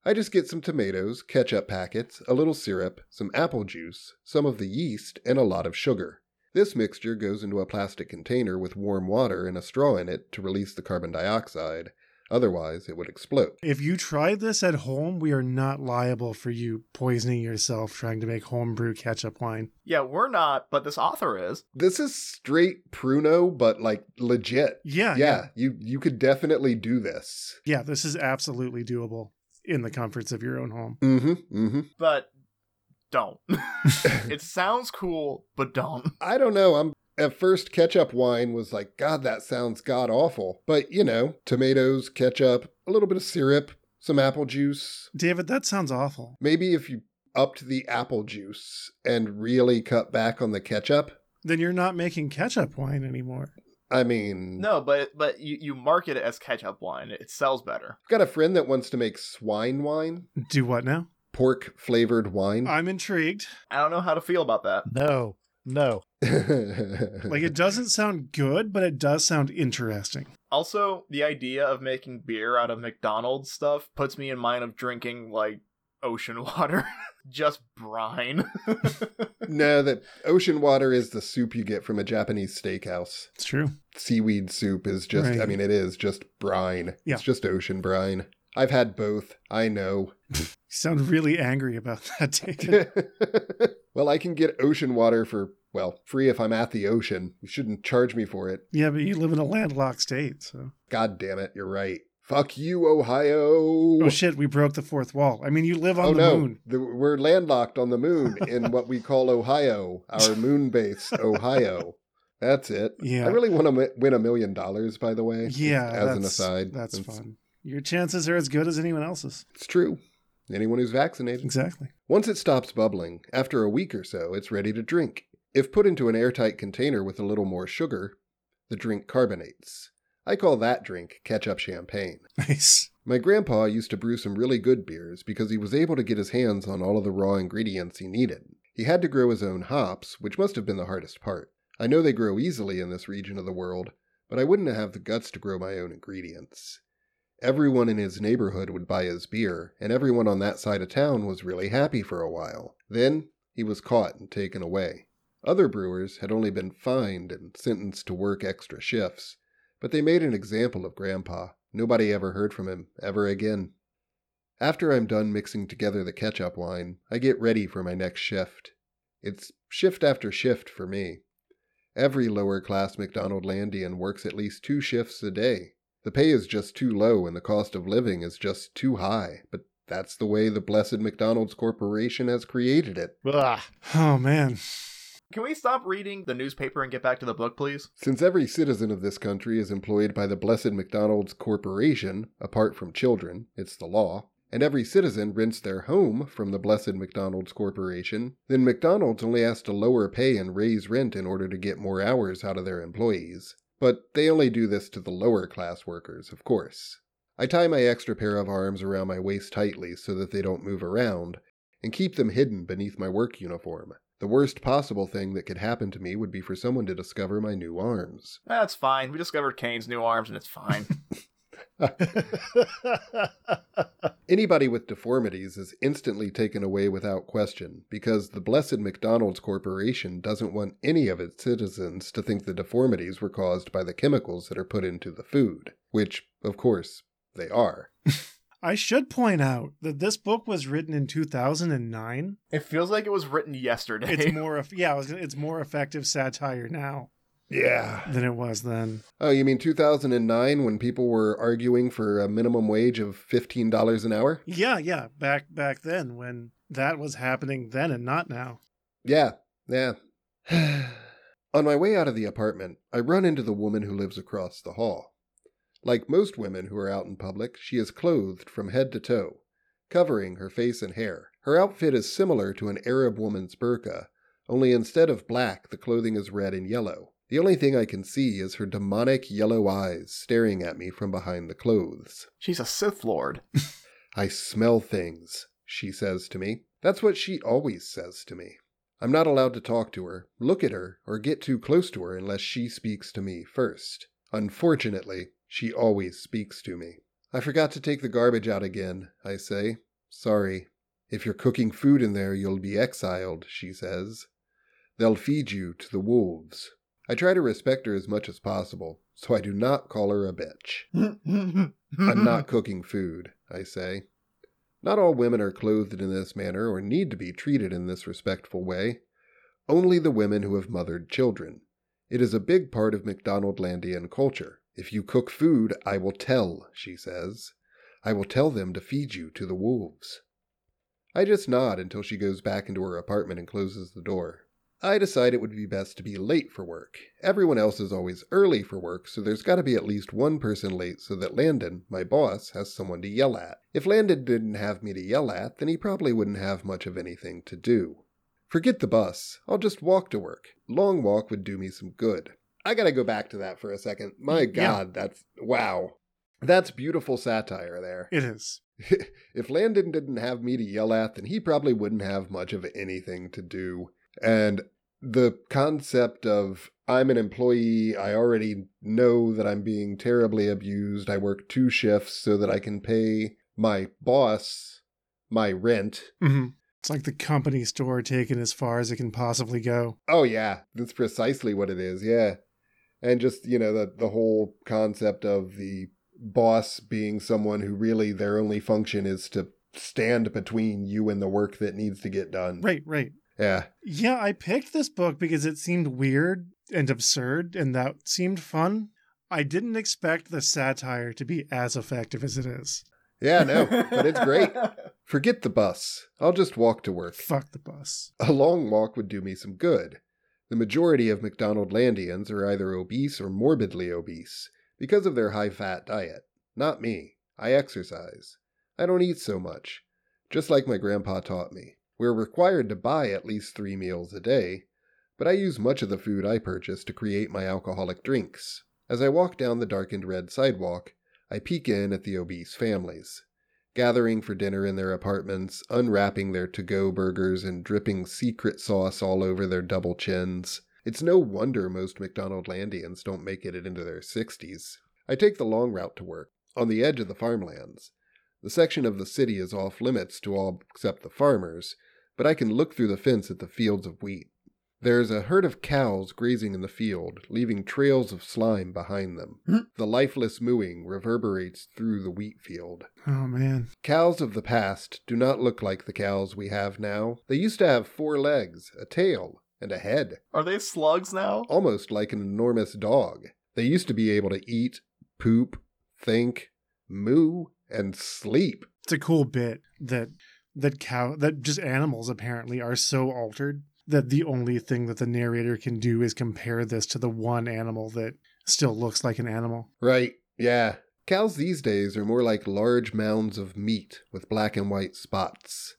Speaker 3: I just get some tomatoes, ketchup packets, a little syrup, some apple juice, some of the yeast, and a lot of sugar. This mixture goes into a plastic container with warm water and a straw in it to release the carbon dioxide, Otherwise, it would explode.
Speaker 1: If you tried this at home, we are not liable for you poisoning yourself trying to make homebrew ketchup wine.
Speaker 2: Yeah, we're not, but this author is.
Speaker 3: This is straight Pruno, but like legit.
Speaker 1: Yeah,
Speaker 3: Yeah, you you could definitely do this.
Speaker 1: Yeah, this is absolutely doable in the comforts of your own home.
Speaker 3: Mm-hmm. Mm-hmm.
Speaker 2: But don't. it sounds cool, but don't.
Speaker 3: I don't know. I'm at first ketchup wine was like, God, that sounds god awful. But you know, tomatoes, ketchup, a little bit of syrup, some apple juice.
Speaker 1: David, that sounds awful.
Speaker 3: Maybe if you upped the apple juice and really cut back on the ketchup.
Speaker 1: Then you're not making ketchup wine anymore.
Speaker 3: I mean,
Speaker 2: No, but but you, you market it as ketchup wine. It sells better.
Speaker 3: I've got a friend that wants to make swine wine,
Speaker 1: Do what now?
Speaker 3: Pork flavored wine.
Speaker 1: I'm intrigued.
Speaker 2: I don't know how to feel about that.
Speaker 4: No, no.
Speaker 1: Like it doesn't sound good, but it does sound interesting.
Speaker 2: Also, the idea of making beer out of McDonald's stuff puts me in mind of drinking like ocean water. Just brine.
Speaker 3: no, that ocean water is the soup you get from a Japanese steakhouse.
Speaker 1: It's true.
Speaker 3: Seaweed soup is just, I mean, it is just brine.
Speaker 1: Yeah.
Speaker 3: It's just ocean brine. I've had both. I know.
Speaker 1: You sound really angry about that, David.
Speaker 3: well, I can get ocean water for, well, free if I'm at the ocean. You shouldn't charge me for it.
Speaker 1: yeah, but you live in a landlocked state, so.
Speaker 3: God damn it, you're right. Fuck you, Ohio.
Speaker 1: Oh shit, we broke the fourth wall. I mean, you live on
Speaker 3: Oh,
Speaker 1: the
Speaker 3: no,
Speaker 1: moon.
Speaker 3: The- we're landlocked on the moon in what we call Ohio, our moon base, Ohio. That's it.
Speaker 1: Yeah.
Speaker 3: I really want to win a million dollars, by the way.
Speaker 1: Yeah,
Speaker 3: as an aside.
Speaker 1: That's
Speaker 3: It's-
Speaker 1: fun. Your chances are as good as anyone else's.
Speaker 3: It's true. Anyone who's vaccinated.
Speaker 1: Exactly.
Speaker 3: Once it stops bubbling, after a week or so, it's ready to drink. If put into an airtight container with a little more sugar, the drink carbonates. I call that drink ketchup champagne.
Speaker 1: Nice.
Speaker 3: My grandpa used to brew some really good beers because he was able to get his hands on all of the raw ingredients he needed. He had to grow his own hops, which must have been the hardest part. I know they grow easily in this region of the world, but I wouldn't have the guts to grow my own ingredients. Everyone in his neighborhood would buy his beer, and everyone on that side of town was really happy for a while. Then he was caught and taken away. Other brewers had only been fined and sentenced to work extra shifts, but they made an example of Grandpa. Nobody ever heard from him ever again. After I'm done mixing together the ketchup wine, I get ready for my next shift. It's shift after shift for me. Every lower class McDonald Landian works at least two shifts a day. The pay is just too low and the cost of living is just too high, but that's the way the blessed McDonald's Corporation has created it.
Speaker 4: Ugh.
Speaker 1: Oh man.
Speaker 2: Can we stop reading the newspaper and get back to the book, please?
Speaker 3: Since every citizen of this country is employed by the blessed McDonald's Corporation, apart from children, it's the law, and every citizen rents their home from the blessed McDonald's Corporation, then McDonald's only has to lower pay and raise rent in order to get more hours out of their employees. But they only do this to the lower class workers, of course. I tie my extra pair of arms around my waist tightly so that they don't move around, and keep them hidden beneath my work uniform. The worst possible thing that could happen to me would be for someone to discover my new arms.
Speaker 2: That's fine. We discovered Kane's new arms, and it's fine.
Speaker 3: Anybody with deformities is instantly taken away without question because the blessed McDonald's Corporation doesn't want any of its citizens to think the deformities were caused by the chemicals that are put into the food, which, of course, they are.
Speaker 1: I should point out that this book was written in 2009.
Speaker 2: It feels like it was written yesterday.
Speaker 1: It's more yeah, I was gonna- it's more effective satire now
Speaker 3: Yeah.
Speaker 1: than it was then.
Speaker 3: Oh, you mean 2009 when people were arguing for a minimum wage of $15 an hour?
Speaker 1: Yeah, yeah, back back then when that was happening then and not now.
Speaker 3: Yeah, yeah. On my way out of the apartment, I run into the woman who lives across the hall. Like most women who are out in public, she is clothed from head to toe, covering her face and hair. Her outfit is similar to an Arab woman's burqa, only instead of black, the clothing is red and yellow. The only thing I can see is her demonic yellow eyes staring at me from behind the clothes.
Speaker 2: She's a Sith Lord.
Speaker 3: I smell things, she says to me. That's what she always says to me. I'm not allowed to talk to her, look at her, or get too close to her unless she speaks to me first. Unfortunately, she always speaks to me. I forgot to take the garbage out again, I say. Sorry. If you're cooking food in there, you'll be exiled, she says. They'll feed you to the wolves. I try to respect her as much as possible, so I do not call her a bitch. I'm not cooking food, I say. Not all women are clothed in this manner or need to be treated in this respectful way. Only the women who have mothered children. It is a big part of McDonaldlandian culture. If you cook food, I will tell, she says. I will tell them to feed you to the wolves. I just nod until she goes back into her apartment and closes the door. I decide it would be best to be late for work. Everyone else is always early for work, so there's got to be at least one person late so that Landon, my boss, has someone to yell at. If Landon didn't have me to yell at, then he probably wouldn't have much of anything to do. Forget the bus. I'll just walk to work. Long walk would do me some good. I gotta go back to that for a second. My
Speaker 1: Yeah.
Speaker 3: god, that's wow. That's beautiful satire there.
Speaker 1: It is.
Speaker 3: if Landon didn't have me to yell at, then he probably wouldn't have much of anything to do. And the concept of I'm an employee, I already know that I'm being terribly abused. I work two shifts so that I can pay my boss my rent.
Speaker 1: hmm It's like the company store taken as far as it can possibly go.
Speaker 3: Oh yeah, that's precisely what it is. Yeah. And just, you know, the the whole concept of the boss being someone who really their only function is to stand between you and the work that needs to get done.
Speaker 1: Right, right.
Speaker 3: Yeah.
Speaker 1: Yeah, I picked this book because it seemed weird and absurd, and that seemed fun. I didn't expect the satire to be as effective as it is.
Speaker 3: Yeah, no, but it's great. Forget the bus. I'll just walk to work.
Speaker 1: Fuck the bus.
Speaker 3: A long walk would do me some good. The majority of McDonald Landians are either obese or morbidly obese because of their high fat diet. Not me. I exercise. I don't eat so much. Just like my grandpa taught me. We're required to buy at least three meals a day, but I use much of the food I purchase to create my alcoholic drinks. As I walk down the darkened red sidewalk, I peek in at the obese families gathering for dinner in their apartments, unwrapping their to go burgers and dripping secret sauce all over their double chins. It's no wonder most McDonaldlandians don't make it into their 60s. I take the long route to work, on the edge of the farmlands. The section of the city is off limits to all except the farmers, but I can look through the fence at the fields of wheat. There's a herd of cows grazing in the field, leaving trails of slime behind them. Hmm. the lifeless mooing reverberates through the wheat field.
Speaker 1: Oh man.
Speaker 3: Cows of the past do not look like the cows we have now. They used to have four legs, a tail, and a head,
Speaker 2: Are they slugs now?
Speaker 3: almost like an enormous dog. They used to be able to eat, poop, think, moo, and sleep.
Speaker 1: It's a cool bit that that cow that just animals apparently are so altered that the only thing that the narrator can do is compare this to the one animal that still looks like an animal.
Speaker 3: Right, yeah. Cows these days are more like large mounds of meat with black and white spots.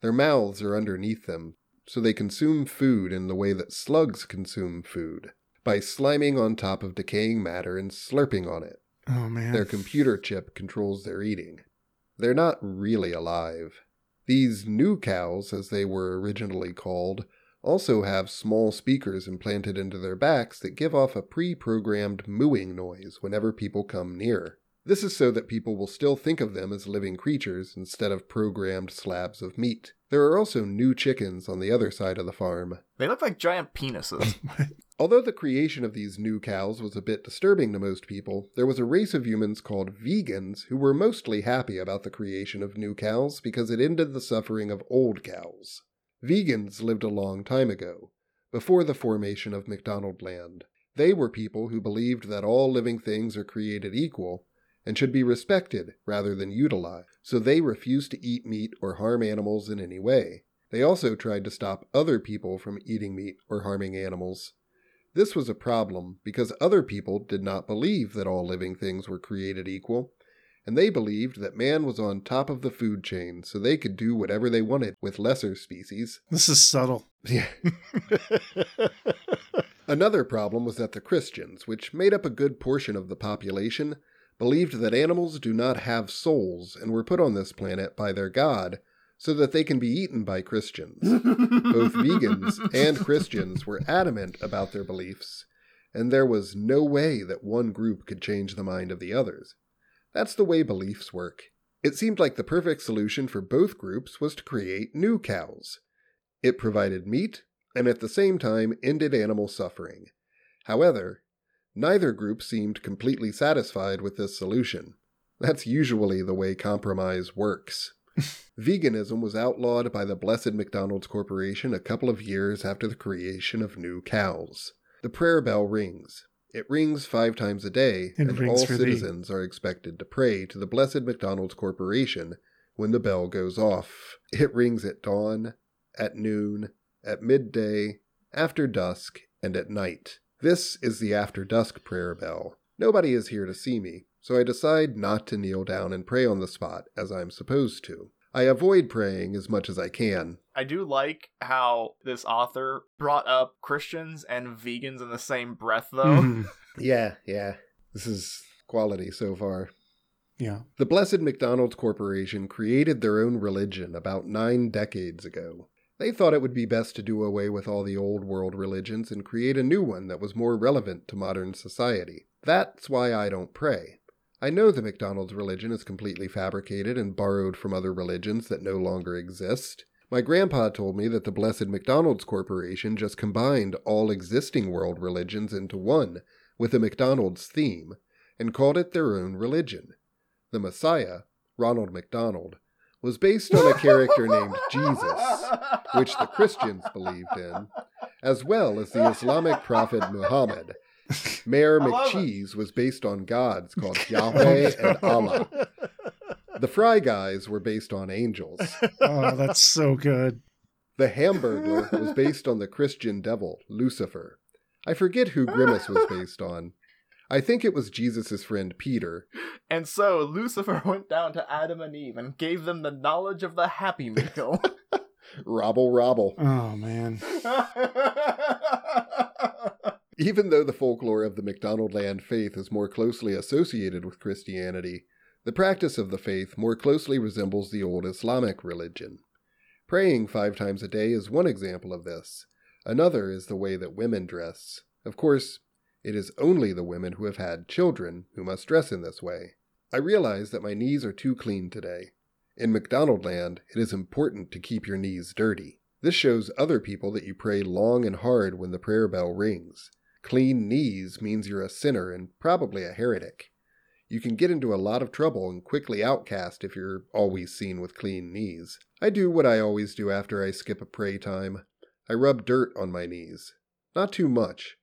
Speaker 3: Their mouths are underneath them, so they consume food in the way that slugs consume food by sliming on top of decaying matter and slurping on it.
Speaker 1: Oh man.
Speaker 3: Their computer chip controls their eating. They're not really alive. These new cows, as they were originally called, also have small speakers implanted into their backs that give off a pre programmed mooing noise whenever people come near. This is so that people will still think of them as living creatures instead of programmed slabs of meat. There are also new chickens on the other side of the farm.
Speaker 2: They look like giant penises.
Speaker 3: Although the creation of these new cows was a bit disturbing to most people, there was a race of humans called vegans who were mostly happy about the creation of new cows because it ended the suffering of old cows. Vegans lived a long time ago, before the formation of McDonald Land. They were people who believed that all living things are created equal and should be respected rather than utilized, so they refused to eat meat or harm animals in any way. They also tried to stop other people from eating meat or harming animals. This was a problem because other people did not believe that all living things were created equal, and they believed that man was on top of the food chain so they could do whatever they wanted with lesser species.
Speaker 1: This is subtle.
Speaker 3: Yeah. Another problem was that the Christians, which made up a good portion of the population, believed that animals do not have souls and were put on this planet by their God so that they can be eaten by Christians. Both vegans and Christians were adamant about their beliefs, and there was no way that one group could change the mind of the others. That's the way beliefs work. It seemed like the perfect solution for both groups was to create new cows. It provided meat and at the same time ended animal suffering. However, neither group seemed completely satisfied with this solution. That's usually the way compromise works. Veganism was outlawed by the Blessed McDonald's Corporation a couple of years after the creation of new cows. The prayer bell rings. It rings five times a day,
Speaker 1: It
Speaker 3: and all
Speaker 1: for thee.
Speaker 3: citizens are expected to pray to the Blessed McDonald's Corporation when the bell goes off. It rings at dawn, at noon, at midday, after dusk, and at night. This is the after dusk prayer bell. Nobody is here to see me, so I decide not to kneel down and pray on the spot as I'm supposed to. I avoid praying as much as I can.
Speaker 2: I do like how this author brought up Christians and vegans in the same breath, though.
Speaker 1: Mhm.
Speaker 3: Yeah, yeah. This is quality so far.
Speaker 1: Yeah.
Speaker 3: The Blessed McDonald's Corporation created their own religion about nine decades ago. They thought it would be best to do away with all the old world religions and create a new one that was more relevant to modern society. That's why I don't pray. I know the McDonald's religion is completely fabricated and borrowed from other religions that no longer exist. My grandpa told me that the Blessed McDonald's Corporation just combined all existing world religions into one with a McDonald's theme and called it their own religion. The Messiah, Ronald McDonald, was based on a character named Jesus, which the Christians believed in, as well as the Islamic prophet Muhammad. Mayor
Speaker 2: I it.
Speaker 3: McCheese was based on gods called Yahweh oh, and Allah. The Fry Guys were based on angels.
Speaker 1: Oh, that's so good.
Speaker 3: The Hamburglar was based on the Christian devil, Lucifer. I forget who Grimace was based on. I think it was Jesus' friend Peter.
Speaker 2: And so Lucifer went down to Adam and Eve and gave them the knowledge of the Happy Meal.
Speaker 3: Robble Robble.
Speaker 1: Oh man.
Speaker 3: Even though the folklore of the McDonaldland faith is more closely associated with Christianity, the practice of the faith more closely resembles the old Islamic religion. Praying five times a day is one example of this. Another is the way that women dress. Of course, it is only the women who have had children who must dress in this way. I realize that my knees are too clean today. In McDonald Land, it is important to keep your knees dirty. This shows other people that you pray long and hard when the prayer bell rings. Clean knees means you're a sinner and probably a heretic. You can get into a lot of trouble and quickly outcast if you're always seen with clean knees. I do what I always do after I skip a pray time. I rub dirt on my knees. Not too much,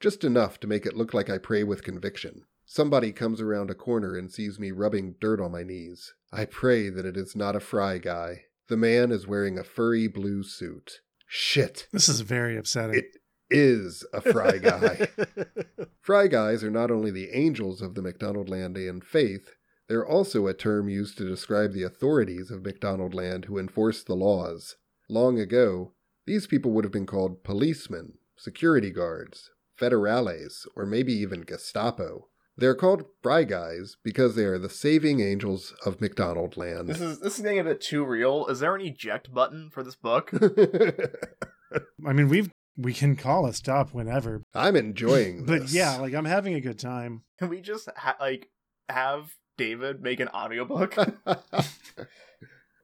Speaker 3: just enough to make it look like I pray with conviction. Somebody comes around a corner and sees me rubbing dirt on my knees. I pray that it is not a fry guy. The man is wearing a furry blue suit. Shit,
Speaker 1: This is very upsetting.
Speaker 3: it is a fry guy. Fry guys are not only the angels of the McDonaldlandian faith, they're also a term used to describe the authorities of McDonaldland who enforce the laws. Long ago, these people would have been called policemen, security guards, federales, or maybe even Gestapo. They're called Fry Guys because they are the saving angels of McDonald Land.
Speaker 2: this is this is getting a bit too real. Is there an eject button for this book?
Speaker 1: I mean, we've we can call a stop whenever.
Speaker 3: I'm enjoying this.
Speaker 1: But yeah, like I'm having a good time.
Speaker 2: Can we just ha- like have David make an audiobook?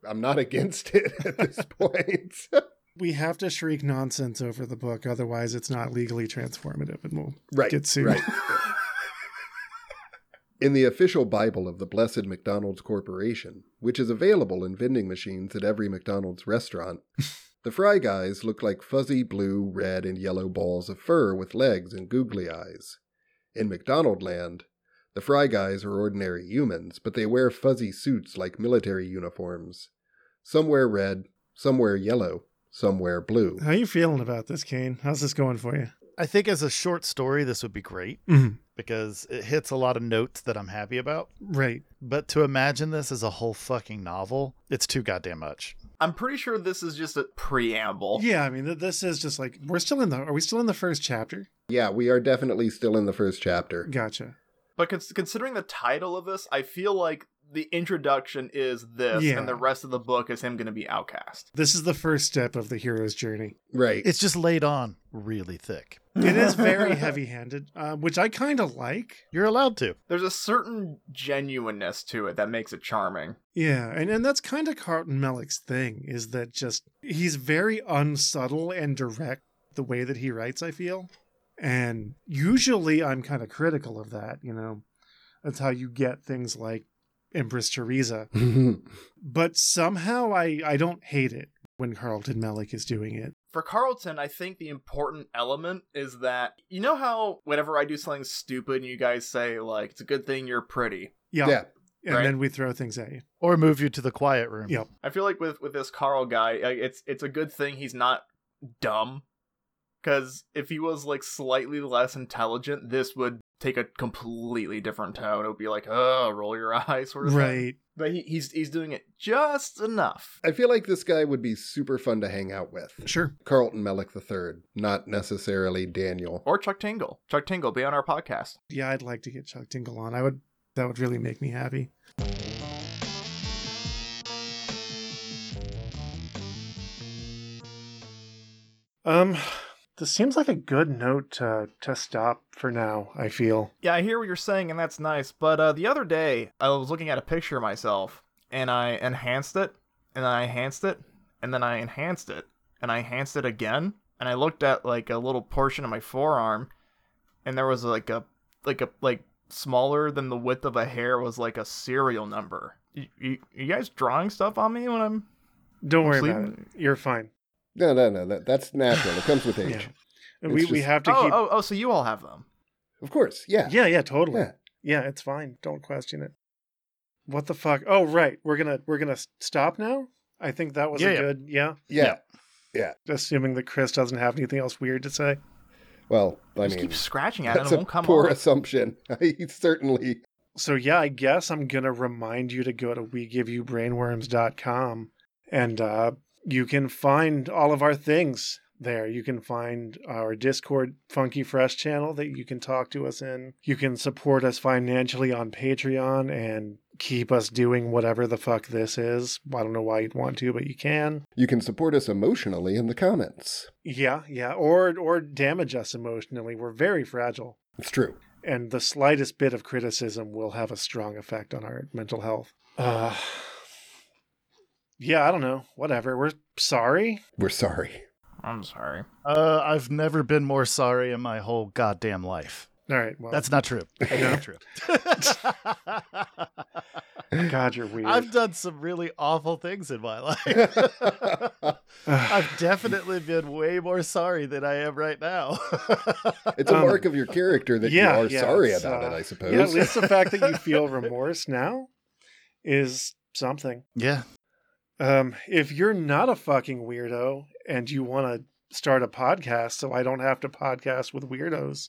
Speaker 3: I'm not against it at this point.
Speaker 1: We have to shriek nonsense over the book, otherwise it's not legally transformative, and we'll
Speaker 3: right.
Speaker 1: get sued.
Speaker 3: Right. In the official Bible of the Blessed McDonald's Corporation, which is available in vending machines at every McDonald's restaurant, the Fry Guys look like fuzzy blue, red, and yellow balls of fur with legs and googly eyes. In McDonald land, the Fry Guys are ordinary humans, but they wear fuzzy suits like military uniforms. Some wear red, some wear yellow, some wear blue.
Speaker 1: How you feeling about this, Kane? How's this going for you?
Speaker 4: I think as a short story, this would be great
Speaker 1: Mhm.
Speaker 4: because it hits a lot of notes that I'm happy about.
Speaker 1: Right.
Speaker 4: But to imagine this as a whole fucking novel, it's too goddamn much.
Speaker 2: I'm pretty sure this is just a preamble.
Speaker 1: Yeah, I mean, th- this is just like we're still in the. Are we still in the first chapter?
Speaker 3: Yeah, we are definitely still in the first chapter.
Speaker 1: Gotcha.
Speaker 2: But cons- considering the title of this, I feel like the introduction is this,
Speaker 1: Yeah.
Speaker 2: and the rest of the book is him going to be outcast.
Speaker 1: This is the first step of the hero's journey.
Speaker 3: Right.
Speaker 4: It's just laid on really thick.
Speaker 1: It is very heavy-handed, uh, which I kind of like.
Speaker 4: You're allowed to.
Speaker 2: There's a certain genuineness to it that makes it charming.
Speaker 1: Yeah, and, and that's kind of Carlton Mellick's thing, is that just he's very unsubtle and direct the way that he writes, I feel. And usually I'm kind of critical of that, you know. That's how you get things like Empress Teresa. But somehow I, I don't hate it when Carlton Mellick is doing it.
Speaker 2: For Carlton, I think the important element is that you know how whenever I do something stupid and you guys say like it's a good thing you're pretty.
Speaker 1: Yeah.
Speaker 3: yeah.
Speaker 1: And
Speaker 2: Right.
Speaker 1: then we throw things at you.
Speaker 4: Or move you to the quiet room.
Speaker 1: Yep.
Speaker 2: I feel like with with this Carl guy, uh, it's it's a good thing he's not dumb cuz if he was like slightly less intelligent, this would take a completely different tone. It would be like, "Oh, roll your eyes," sort of thing.
Speaker 1: Right.
Speaker 2: But he, he's he's doing it just enough.
Speaker 3: I feel like this guy would be super fun to hang out with.
Speaker 1: Sure.
Speaker 3: Carlton Mellick III, not necessarily Daniel.
Speaker 2: Or Chuck Tingle. Chuck Tingle, be on our podcast.
Speaker 1: Yeah, I'd like to get Chuck Tingle on. I would that would really make me happy. Um this seems like a good note to to stop for now, I feel.
Speaker 2: Yeah, I hear what you're saying, and that's nice. But uh, the other day, I was looking at a picture of myself, and I enhanced it, and then I enhanced it, and then I enhanced it, and I enhanced it again, and I looked at like a little portion of my forearm, and there was like a like a like smaller than the width of a hair was like a serial number. You, you, you guys drawing stuff on me when I'm
Speaker 1: Don't worry
Speaker 2: Sleeping?
Speaker 1: about it. You're fine.
Speaker 3: No, no, no. That, that's natural. It comes with age.
Speaker 1: Yeah.
Speaker 3: It's
Speaker 1: we we have to
Speaker 2: oh,
Speaker 1: keep
Speaker 2: oh oh so you all have them.
Speaker 3: Of course. Yeah.
Speaker 1: Yeah, yeah, totally.
Speaker 3: Yeah.
Speaker 1: Yeah, it's fine. Don't question it. What the fuck? Oh, right. We're gonna we're gonna stop now. I think that was
Speaker 4: Yeah,
Speaker 1: a
Speaker 4: yeah.
Speaker 1: good yeah.
Speaker 3: Yeah. Yeah.
Speaker 1: Assuming that Chris doesn't have anything else weird to say.
Speaker 3: Well, I
Speaker 2: Just
Speaker 3: mean,
Speaker 2: keep scratching at it,
Speaker 3: that's
Speaker 2: it
Speaker 3: a
Speaker 2: won't come
Speaker 3: poor
Speaker 2: off.
Speaker 3: assumption. He certainly.
Speaker 1: So yeah, I guess I'm gonna remind you to go to wegiveYouBrainworms.com and uh, you can find all of our things there. You can find our Discord Funky Fresh channel that you can talk to us in. You can support us financially on Patreon and keep us doing whatever the fuck this is. I don't know why you'd want to, but you can.
Speaker 3: You can support us emotionally in the comments.
Speaker 1: Yeah, yeah, or or damage us emotionally. We're very fragile.
Speaker 3: It's true.
Speaker 1: and the slightest bit of criticism will have a strong effect on our mental health. Uh, yeah, I don't know. Whatever. We're sorry.
Speaker 3: We're sorry.
Speaker 2: I'm sorry.
Speaker 4: Uh, I've never been more sorry in my whole goddamn life.
Speaker 1: All right. Well,
Speaker 4: That's not true. That's not true.
Speaker 1: God, you're weird.
Speaker 4: I've done some really awful things in my life. I've definitely been way more sorry than I am right now.
Speaker 3: It's a
Speaker 1: Um,
Speaker 3: mark of your character that
Speaker 1: yeah,
Speaker 3: you are
Speaker 1: yeah,
Speaker 3: sorry about
Speaker 1: uh,
Speaker 3: it, I suppose.
Speaker 1: yeah, at least the fact that you feel remorse now is something.
Speaker 4: yeah.
Speaker 1: Um, if you're not a fucking weirdo and you want to start a podcast so I don't have to podcast with weirdos,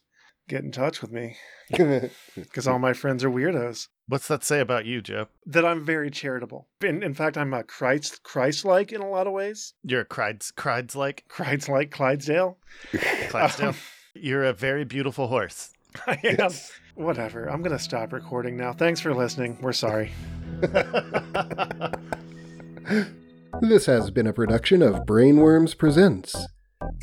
Speaker 1: get in touch with me because all my friends are weirdos.
Speaker 4: What's that say about you, Joe?
Speaker 1: that I'm very charitable. In, in fact, I'm a Christ Christ-like in a lot of ways.
Speaker 4: You're a Crides, Crides like
Speaker 1: Christ-like Clydesdale.
Speaker 4: Clydesdale.
Speaker 1: Um,
Speaker 4: You're a very beautiful horse.
Speaker 1: I am. Whatever. I'm gonna stop recording now. Thanks for listening. We're sorry.
Speaker 3: This has been a production of Brainworms Presents.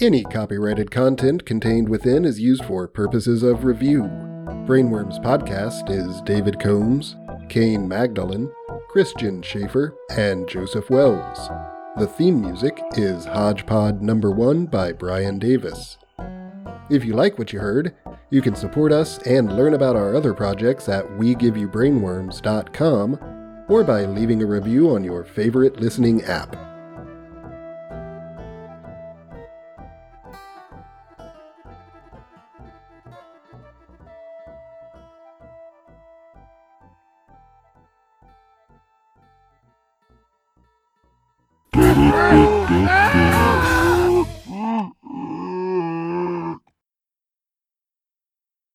Speaker 3: Any copyrighted content contained within is used for purposes of review. Brainworms Podcast is David Combs, Kane Magdalen, Christian Schaefer, and Joseph Wells. The theme music is Hodgepod Number 1 by Brian Davis. If you like what you heard, you can support us and learn about our other projects at WeGiveYouBrainworms.com or by leaving a review on your favorite listening app.